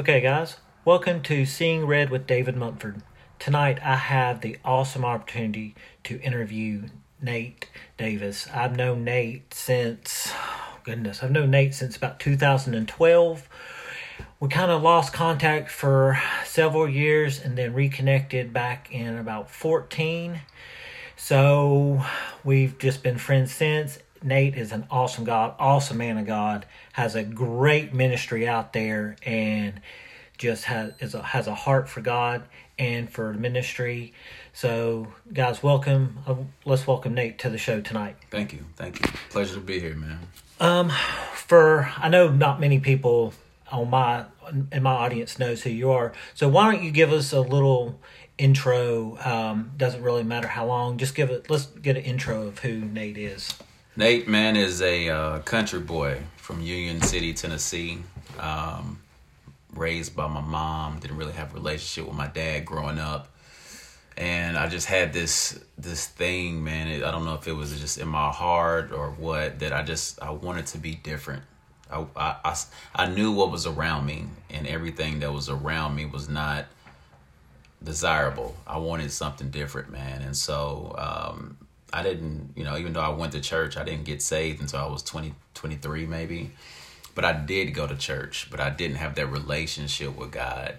Okay, guys, welcome to Seeing Red with David Mumford. Tonight, I have the awesome opportunity to interview Nate Davis. I've known Nate since, oh, goodness, I've known Nate since about 2012. We kind of lost contact for several years and then reconnected back in about 14. So we've just been friends since. Nate is an awesome God, awesome man of God, has a great ministry out there, and just has is a, has a heart for God and for ministry. So, guys, welcome. Uh, let's welcome Nate to the show tonight. Thank you, thank you. Pleasure to be here, man. Um, for I know not many people on my in my audience knows who you are. So why don't you give us a little intro? Um, doesn't really matter how long. Just give it. Let's get an intro of who Nate is. Nate, man, is a uh, country boy from Union City, Tennessee. Um, raised by my mom. Didn't really have a relationship with my dad growing up, and I just had this this thing, man. It, I don't know if it was just in my heart or what that I just I wanted to be different. I, I, I, I knew what was around me, and everything that was around me was not desirable. I wanted something different, man. And so um, I didn't, you know, even though I went to church, I didn't get saved until I was 20, 23 maybe. But I did go to church, but I didn't have that relationship with God.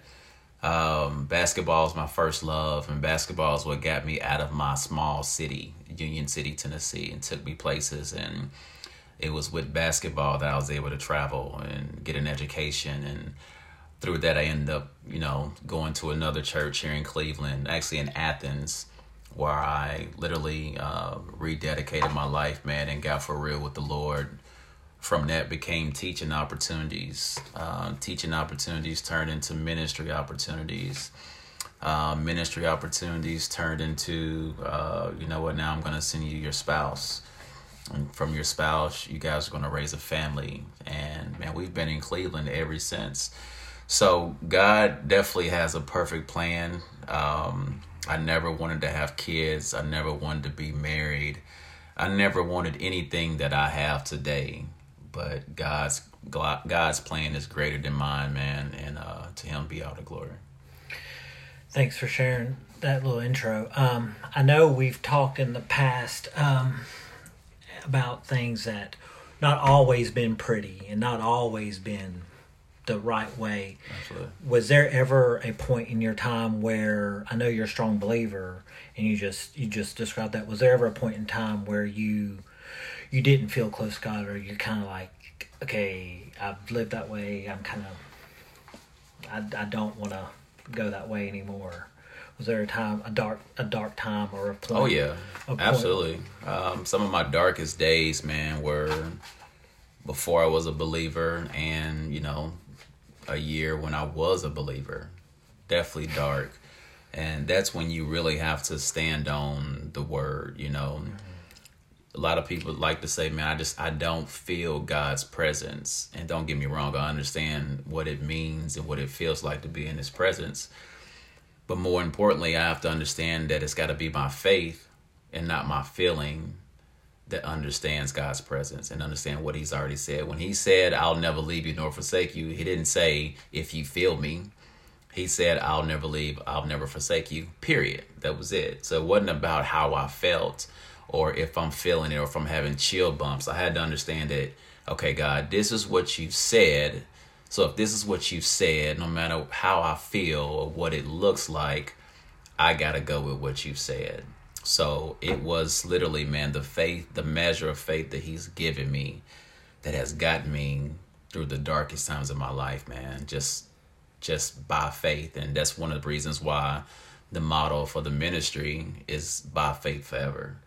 Um, basketball is my first love, and basketball is what got me out of my small city, Union City, Tennessee, and took me places. And it was with basketball that I was able to travel and get an education. And through that, I ended up, you know, going to another church here in Cleveland, actually in Athens where I literally uh, rededicated my life, man, and got for real with the Lord. From that became teaching opportunities. Uh, teaching opportunities turned into ministry opportunities. Uh, ministry opportunities turned into, uh, you know what, now I'm going to send you your spouse. And from your spouse, you guys are going to raise a family. And man, we've been in Cleveland ever since. So God definitely has a perfect plan. Um, I never wanted to have kids. I never wanted to be married. I never wanted anything that I have today. But God's God's plan is greater than mine, man, and uh, to Him be all the glory. Thanks for sharing that little intro. Um, I know we've talked in the past um, about things that not always been pretty and not always been the right way. Absolutely. Was there ever a point in your time where I know you're a strong believer and you just you just described that. Was there ever a point in time where you you didn't feel close to God or you're kind of like okay, I've lived that way. I'm kind of I, I don't want to go that way anymore. Was there a time, a dark, a dark time, or a point? Oh yeah, absolutely. Um, some of my darkest days, man, were before I was a believer, and you know, a year when I was a believer. Definitely dark. And that's when you really have to stand on the word, you know. Mm-hmm. A lot of people like to say, man, I just I don't feel God's presence. And don't get me wrong, I understand what it means and what it feels like to be in his presence. But more importantly, I have to understand that it's got to be my faith and not my feeling that understands God's presence and understand what he's already said. When he said, I'll never leave you nor forsake you, he didn't say, if you feel me. He said, I'll never leave, I'll never forsake you, period. That was it. So it wasn't about how I felt or if I'm feeling it or if I'm having chill bumps. I had to understand that, okay, God, this is what you've said. So if this is what you've said, no matter how I feel or what it looks like, I got to go with what you've said. So it was literally, man, the faith, the measure of faith that he's given me that has gotten me through the darkest times of my life, man. Just just by faith. And that's one of the reasons why the motto for the ministry is by faith forever.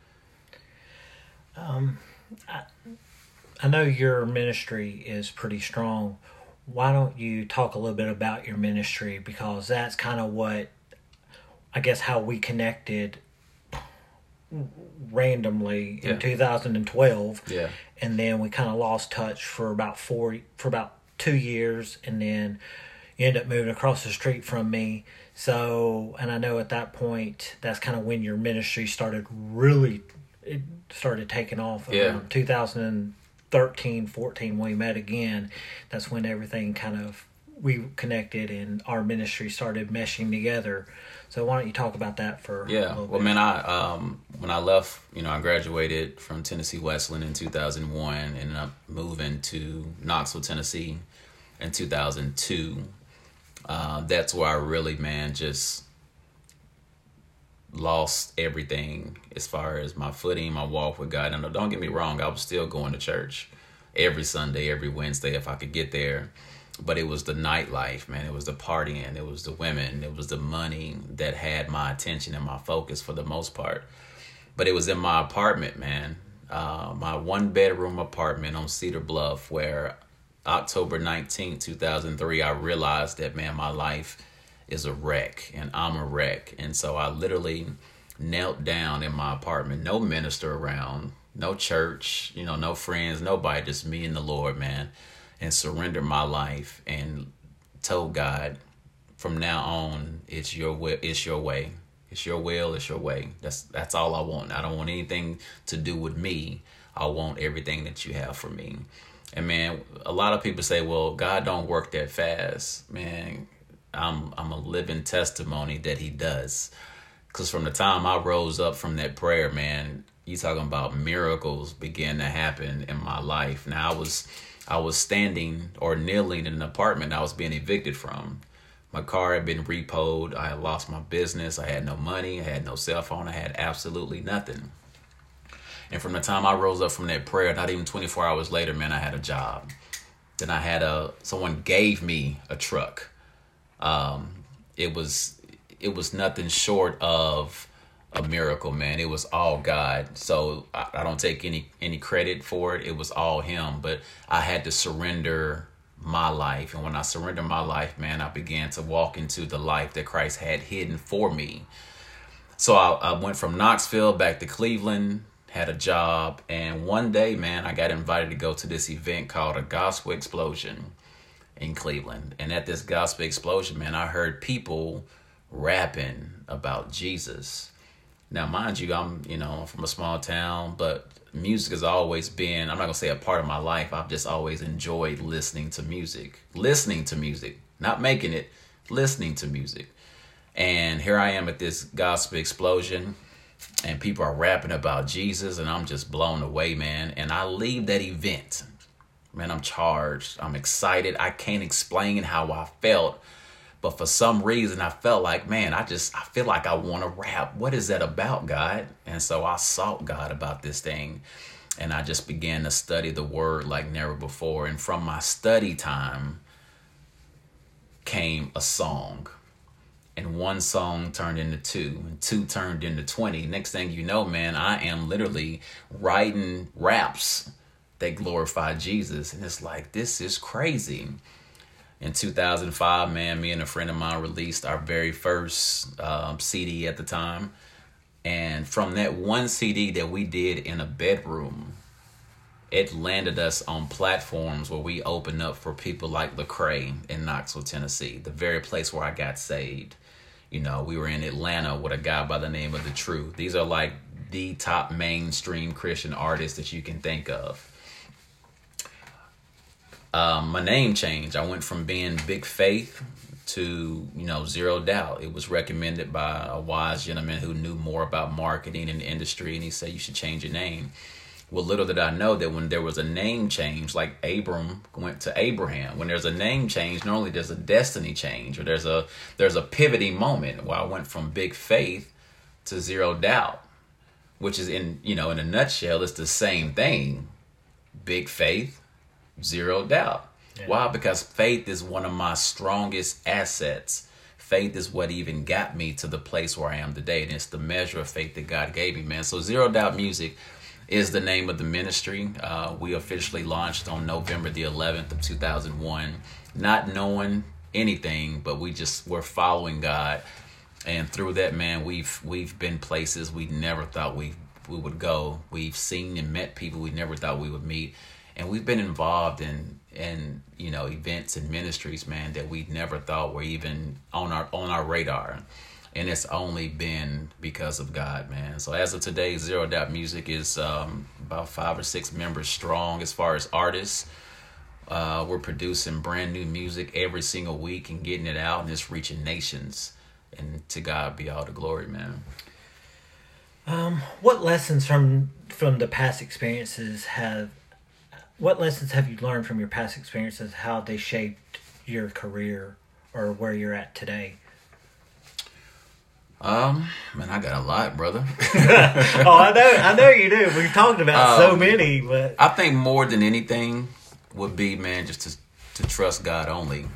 Um I, I know your ministry is pretty strong. Why don't you talk a little bit about your ministry because that's kind of what I guess how we connected randomly in 2012 yeah. And then we kind of lost touch for about four for about two years and then you end up moving across the street from me. So and i know at that point that's kind of when your ministry started really it started taking off. Yeah. 2013 14 when we met again that's when everything kind of we connected and our ministry started meshing together. So why don't you talk about that for yeah? Well, man, I um, when I left, you know, I graduated from Tennessee Wesleyan in 2001, and ended up moving to Knoxville, Tennessee, in 2002. Uh, that's where I really, man, just lost everything as far as my footing, my walk with God. And don't get me wrong, I was still going to church every Sunday, every Wednesday if I could get there. But it was the nightlife, man. It was the partying, it was the women, it was the money that had my attention and my focus for the most part. But it was in my apartment, man. Uh, my one bedroom apartment on Cedar Bluff, where October 19th, 2003, I realized that, man, my life is a wreck and I'm a wreck. And so I literally knelt down in my apartment, no minister around, no church, you know, no friends, nobody, just me and the Lord, man, and surrender my life and told God, from now on, it's your will, it's your way. It's your will, it's your way. That's that's all I want. I don't want anything to do with me. I want everything that you have for me. And man, a lot of people say, "Well, God don't work that fast." Man, I'm I'm a living testimony that he does. Cause from the time I rose up from that prayer, man, you talking about miracles began to happen in my life. Now I was I was standing or kneeling in an apartment I was being evicted from. My car had been repoed. I had lost my business. I had no money. I had no cell phone. I had absolutely nothing. And from the time I rose up from that prayer, not even 24 hours later, man, I had a job. Then I had a someone gave me a truck. Um, it was it was nothing short of a miracle, man. It was all God. So I, I, don't take any any credit for it. It was all Him. But I had to surrender my life, and when I surrendered my life, man, I began to walk into the life that Christ had hidden for me. So I, I went from Knoxville back to Cleveland, had a job, and one day, man, I got invited to go to this event called a Gospel Explosion in Cleveland. And at this gospel explosion, man, I heard people rapping about Jesus. Now, mind you, I'm, you know, from a small town, but music has always been, I'm not to say a part of my life. I've just always enjoyed listening to music. Listening to music, not making it, listening to music. And here I am at this gospel explosion, and people are rapping about Jesus, and I'm just blown away, man. And I leave that event man, I'm charged. I'm excited. I can't explain how I felt. But for some reason, I felt like, man, I just, I feel like I want to rap. What is that about, God? And so I sought God about this thing. And I just began to study the word like never before. And from my study time came a song. And one song turned into two, and two turned into 20. Next thing you know, man, I am literally writing raps that glorify Jesus. And it's like, this is crazy. In 2005, man, me and a friend of mine released our very first um, CD at the time. And from that one CD that we did in a bedroom, it landed us on platforms where we opened up for people like Lecrae in Knoxville, Tennessee, the very place where I got saved. You know, we were in Atlanta with a guy by the name of The Truth. These are like the top mainstream Christian artists that you can think of um, my name changed. I went from being Big Faith to you know Zero Doubt. It was recommended by a wise gentleman who knew more about marketing and the industry, and he said you should change your name. Well, little did I know that when there was a name change, like Abram went to Abraham, when there's a name change, normally there's a destiny change, or there's a there's a pivoting moment where I went from Big Faith to Zero Doubt, which is in you know in a nutshell, it's the same thing. Big Faith, zero doubt. Yeah. Why? Because faith is one of my strongest assets. Faith is what even got me to the place where I am today. And it's the measure of faith that God gave me, man. So, Zero Doubt Music is the name of the ministry. Uh, we officially launched on November the 11th of 2001, not knowing anything, but we just were following God. And through that, man, we've we've been places we never thought we we would go. We've seen and met people we never thought we would meet and we've been involved in in you know events and ministries man that we never thought were even on our on our radar and it's only been because of god man so as of today zero doubt music is um, about five or six members strong as far as artists Uh, we're producing brand new music every single week and getting it out and it's reaching nations. And to God be all the glory, man. Um, what lessons from from the past experiences have what lessons have you learned from your past experiences how they shaped your career or where you're at today? Um, man, I got a lot, brother. oh, I know, I know you do. We've talked about um, so many, but I think more than anything would be, man, just to to trust God only.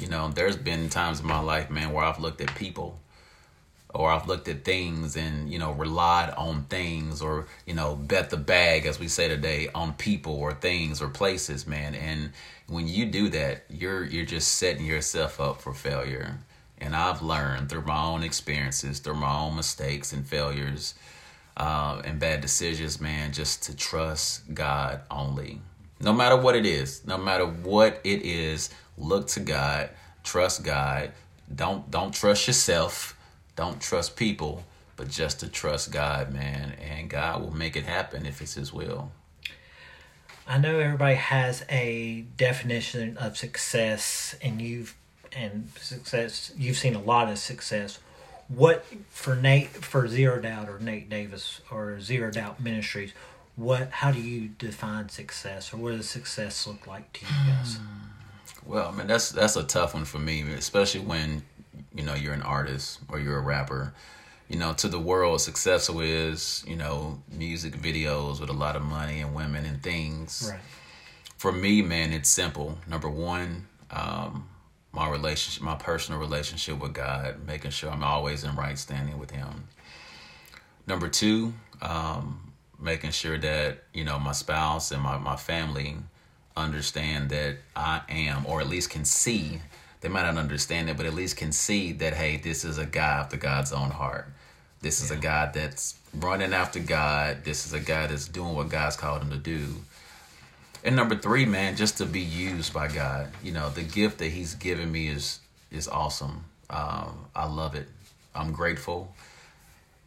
You know, there's been times in my life, man, where I've looked at people or I've looked at things and, you know, relied on things or, you know, bet the bag, as we say today, on people or things or places, man. And when you do that, you're you're just setting yourself up for failure. And I've learned through my own experiences, through my own mistakes and failures, uh, and bad decisions, man, just to trust God only. No matter what it is, no matter what it is, look to God, trust God. Don't don't trust yourself don't trust people, but just to trust God, man, and God will make it happen if it's His will. I know everybody has a definition of success, and you've and success. You've seen a lot of success. What for Nate for Zero Doubt or Nate Davis or Zero Doubt Ministries? What? How do you define success, or what does success look like to you guys? Hmm. Well, I mean that's that's a tough one for me, especially when you know you're an artist or you're a rapper you know to the world successful is you know music videos with a lot of money and women and things. Right. For me man it's simple. Number one um, my relationship my personal relationship with god making sure i'm always in right standing with him. Number two um, making sure that you know my spouse and my, my family understand that i am or at least can see they might not understand it, but at least can see that hey, this is a guy after God's own heart. This is yeah. a guy that's running after God. This is a guy that's doing what God's called him to do. And number three, man, just to be used by God. You know, the gift that He's given me is is awesome. Um, I love it. I'm grateful,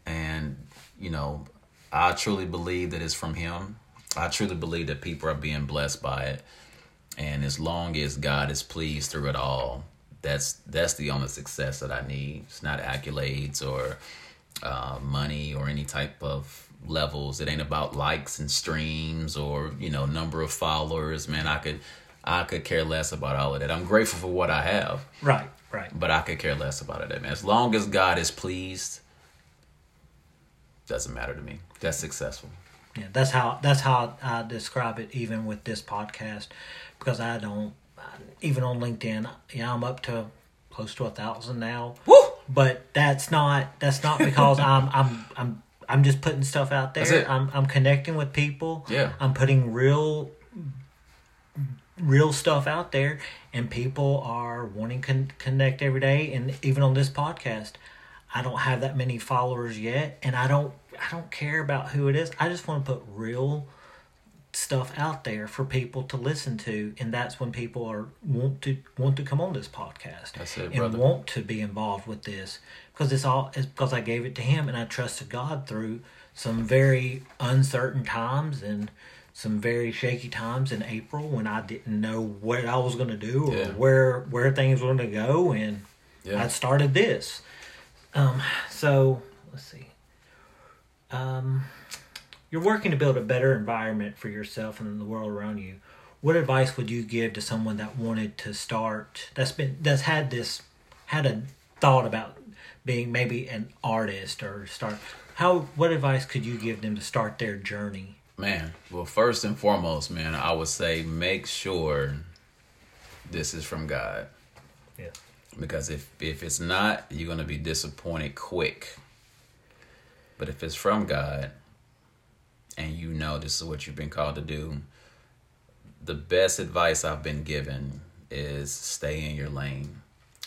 and you know, I truly believe that it's from Him. I truly believe that people are being blessed by it. And as long as God is pleased through it all, that's that's the only success that I need. It's not accolades or uh, money or any type of levels. It ain't about likes and streams or you know number of followers. Man, I could I could care less about all of that. I'm grateful for what I have. Right, right. But I could care less about it. Man, as long as God is pleased, doesn't matter to me. That's successful. Yeah, that's how that's how I describe it. Even with this podcast, because I don't even on LinkedIn. Yeah, I'm up to close to a thousand now. Woo! But that's not that's not because I'm I'm I'm I'm just putting stuff out there. I'm I'm connecting with people. Yeah. I'm putting real real stuff out there and people are wanting to connect every day and even on this podcast I don't have that many followers yet and I don't I don't care about who it is. I just want to put real stuff out there for people to listen to and that's when people are want to want to come on this podcast it, and brother. want to be involved with this because it's all it's because I gave it to him and I trusted God through some very uncertain times and some very shaky times in April when I didn't know what I was going to do or yeah. where where things were going to go and yeah. I started this um so let's see um you're working to build a better environment for yourself and the world around you. What advice would you give to someone that wanted to start that's been that's had this had a thought about being maybe an artist or start how what advice could you give them to start their journey? Man, well first and foremost, man, I would say make sure this is from God. Yeah. Because if if it's not, you're going to be disappointed quick. But if it's from God, and you know this is what you've been called to do, the best advice I've been given is stay in your lane,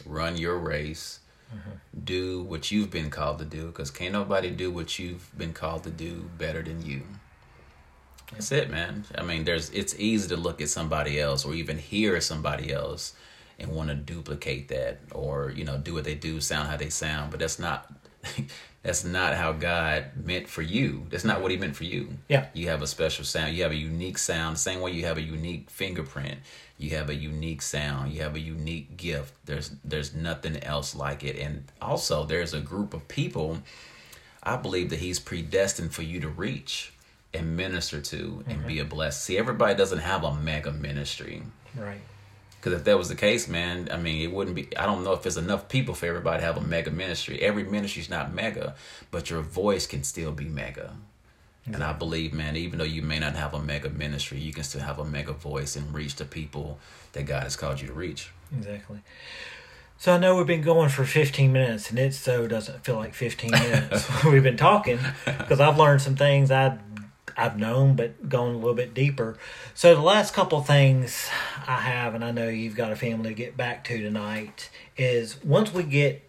run your race, mm-hmm. do what you've been called to do, because can't nobody do what you've been called to do better than you. That's it, man. I mean, there's it's easy to look at somebody else or even hear somebody else and want to duplicate that or you know do what they do, sound how they sound, but that's not that's not how God meant for you. That's not what He meant for you. Yeah. You have a special sound. You have a unique sound. Same way you have a unique fingerprint. You have a unique sound. You have a unique gift. There's there's nothing else like it. And also there's a group of people I believe that He's predestined for you to reach and minister to and mm-hmm. be a blessing. See, everybody doesn't have a mega ministry. Right. Because if that was the case, man, I mean, it wouldn't be. I don't know if there's enough people for everybody to have a mega ministry. Every ministry is not mega, but your voice can still be mega. And I believe, man, even though you may not have a mega ministry, you can still have a mega voice and reach the people that God has called you to reach. Exactly. So I know we've been going for 15 minutes, and it so doesn't feel like 15 minutes. we've been talking because I've learned some things I I've known, but going a little bit deeper. So the last couple things I have, and I know you've got a family to get back to tonight, is once we get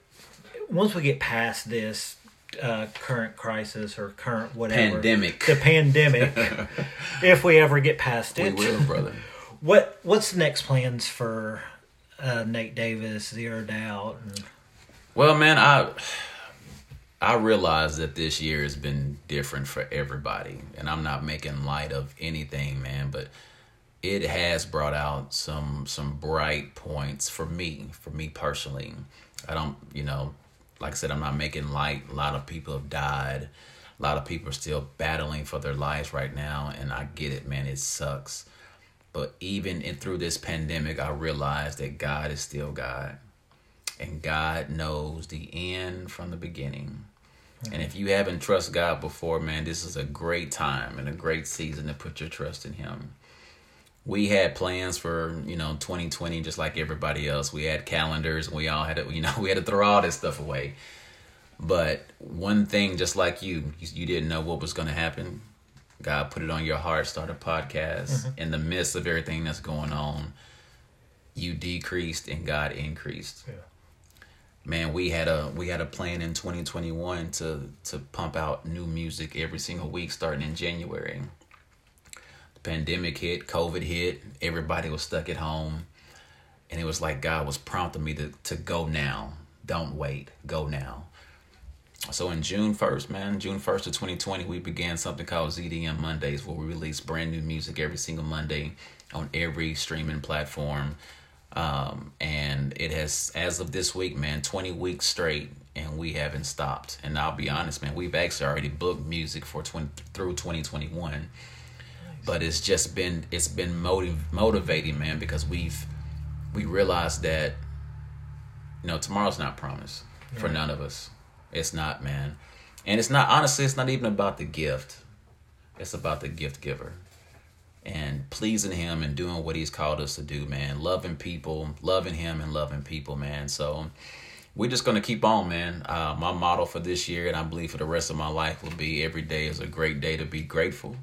once we get past this uh, current crisis or current whatever Pandemic. the pandemic, if we ever get past it, We will, brother. what what's the next plans for uh, Nate Davis, Zero Doubt? And, Well, man, I I realize that this year has been different for everybody, and I'm not making light of anything, man, but it has brought out some some bright points for me, for me personally. I don't, you know, like I said, I'm not making light. A lot of people have died. A lot of people are still battling for their lives right now, and I get it, man. It sucks. But even in, through this pandemic, I realized that God is still God and God knows the end from the beginning. And if you haven't trusted God before, man, this is a great time and a great season to put your trust in Him. We had plans for you know 2020, just like everybody else. We had calendars, and we all had to you know we had to throw all this stuff away. But one thing, just like you, you, you didn't know what was going to happen. God put it on your heart, start a podcast mm-hmm. in the midst of everything that's going on. You decreased and God increased man we had a we had a plan in 2021 to to pump out new music every single week starting in january. The pandemic hit covid hit everybody was stuck at home and it was like god was prompting me to to go now. Don't wait. Go now. So in june 1st man june 1st of 2020 we began something called zdm mondays where we release brand new music every single monday on every streaming platform um, and it has as of this week man 20 weeks straight and we haven't stopped. And i'll be honest man we've actually already booked music for 20 through 2021 but it's just been it's been motiv- motivating man because we've we realized that you know tomorrow's not promised for none of us. It's not man. And it's not honestly it's not even about the gift. It's about the gift giver and pleasing him and doing what he's called us to do, man. Loving people, loving him and loving people, man. So we're just gonna keep on, man. Uh, my motto for this year, and I believe for the rest of my life, will be every day is a great day to be grateful.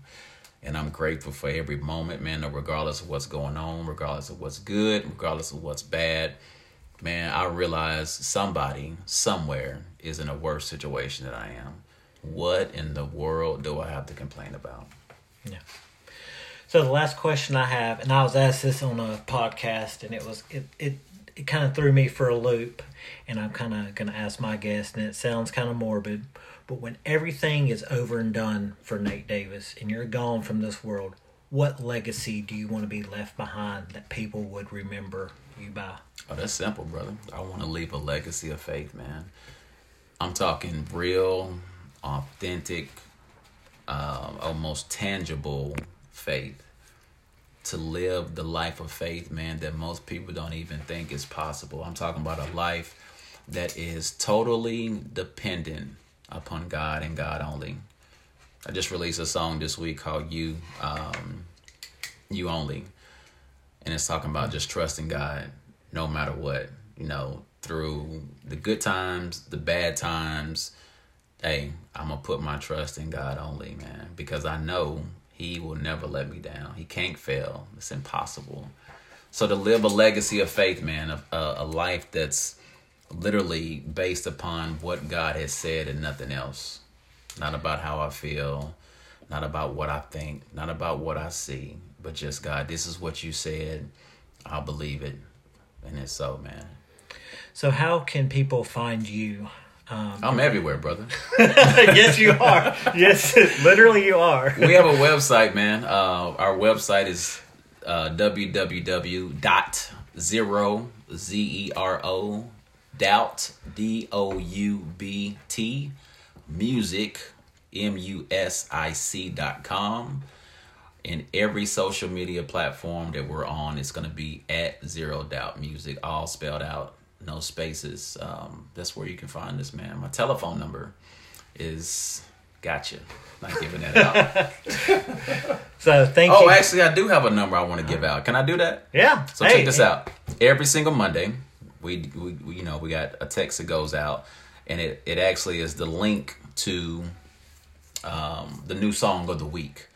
And I'm grateful for every moment, man, regardless of what's going on, regardless of what's good, regardless of what's bad. Man, I realize somebody somewhere is in a worse situation than I am. What in the world do I have to complain about? Yeah. So the last question I have, and I was asked this on a podcast, and it was it it, it kind of threw me for a loop, and I'm kind of going to ask my guest, and it sounds kind of morbid, but when everything is over and done for Nate Davis, and you're gone from this world, what legacy do you want to be left behind that people would remember you by? Oh, that's simple, brother. I want to leave a legacy of faith, man. I'm talking real, authentic, uh, almost tangible faith. To live the life of faith, man, that most people don't even think is possible. I'm talking about a life that is totally dependent upon God and God only. I just released a song this week called "You," um, "You Only," and it's talking about just trusting God no matter what. You know, through the good times, the bad times. Hey, I'm gonna put my trust in God only, man, because I know He will never let me down. He can't fail. It's impossible. So to live a legacy of faith, man, a, a, uh, a life that's literally based upon what God has said and nothing else. Not about how I feel, not about what I think, not about what I see, but just God, this is what you said. I'll believe it. And it's so, man. So how can people find you Um, I'm everywhere, brother. yes, you are. Yes, literally, you are. we have a website, man. Uh, our website is uh, www.zero z e r o doubt d o u b t music m u s i c dot com. In every social media platform that we're on, it's going to be at Zero Doubt Music, all spelled out, no spaces. Um, that's where you can find this man. My telephone number is gotcha. Not giving that out. So thank oh, you. actually, I do have a number I want to give out. Can I do that? yeah. So Hey, check this out. Every single Monday, we, we, we you know we got a text that goes out, and it it actually is the link to um, the new song of the week.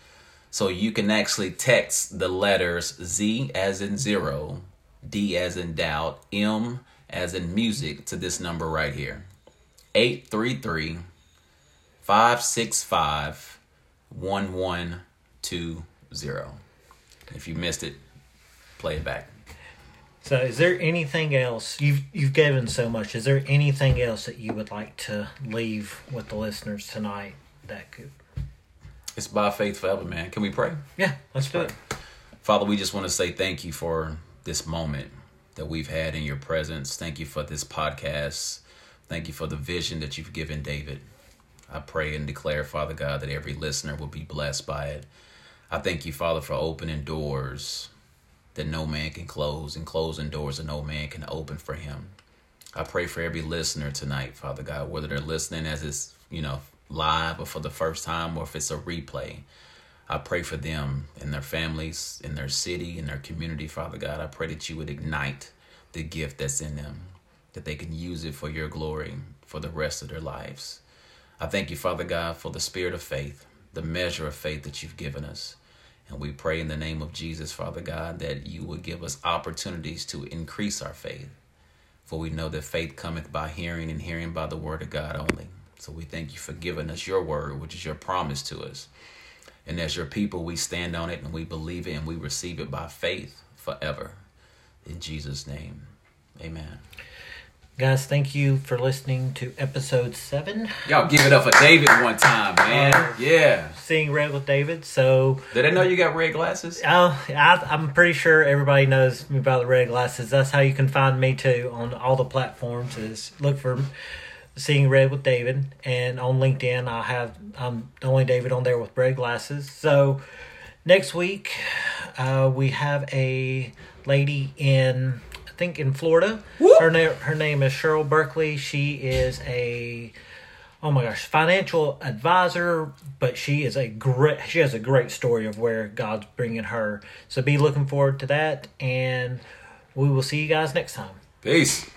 So you can actually text the letters Z as in zero, D as in doubt, M as in music to this number right here. 833 565 1120. If you missed it, play it back. So, is there anything else you've you've given so much? Is there anything else that you would like to leave with the listeners tonight? That could, It's by faith forever, man. Can we pray? yeah, let's do it. Father, we just want to say thank you for this moment that we've had in your presence. Thank you for this podcast. Thank you for the vision that you've given David. I pray and declare, Father God, that every listener will be blessed by it. I thank you, Father, for opening doors that no man can close and closing doors that no man can open for him. I pray for every listener tonight, Father God, whether they're listening as it's, you know, live or for the first time or if it's a replay. I pray for them and their families, in their city, in their community, Father God. I pray that you would ignite the gift that's in them, that they can use it for your glory for the rest of their lives. I thank you, Father God, for the spirit of faith, the measure of faith that you've given us. And we pray in the name of Jesus, Father God, that you would give us opportunities to increase our faith. For we know that faith cometh by hearing, and hearing by the word of God only. So we thank you for giving us your word, which is your promise to us. And as your people, we stand on it and we believe it and we receive it by faith forever. In Jesus' name, amen. Guys, thank you for listening to episode seven, Y'all give it up for David one time, man. Uh, yeah. Seeing Red with David. So, Did I know you got red glasses? uh, I, I'm pretty sure everybody knows me by the red glasses. That's how you can find me too on all the platforms. Is look for Seeing Red with David, and on LinkedIn, I have I'm the only David on there with red glasses. So, next week, uh, we have a lady in I think in Florida. Her name her name is Cheryl Berkeley. She is a oh my gosh financial advisor, but she is a great she has a great story of where God's bringing her. So be looking forward to that, and we will see you guys next time. Peace.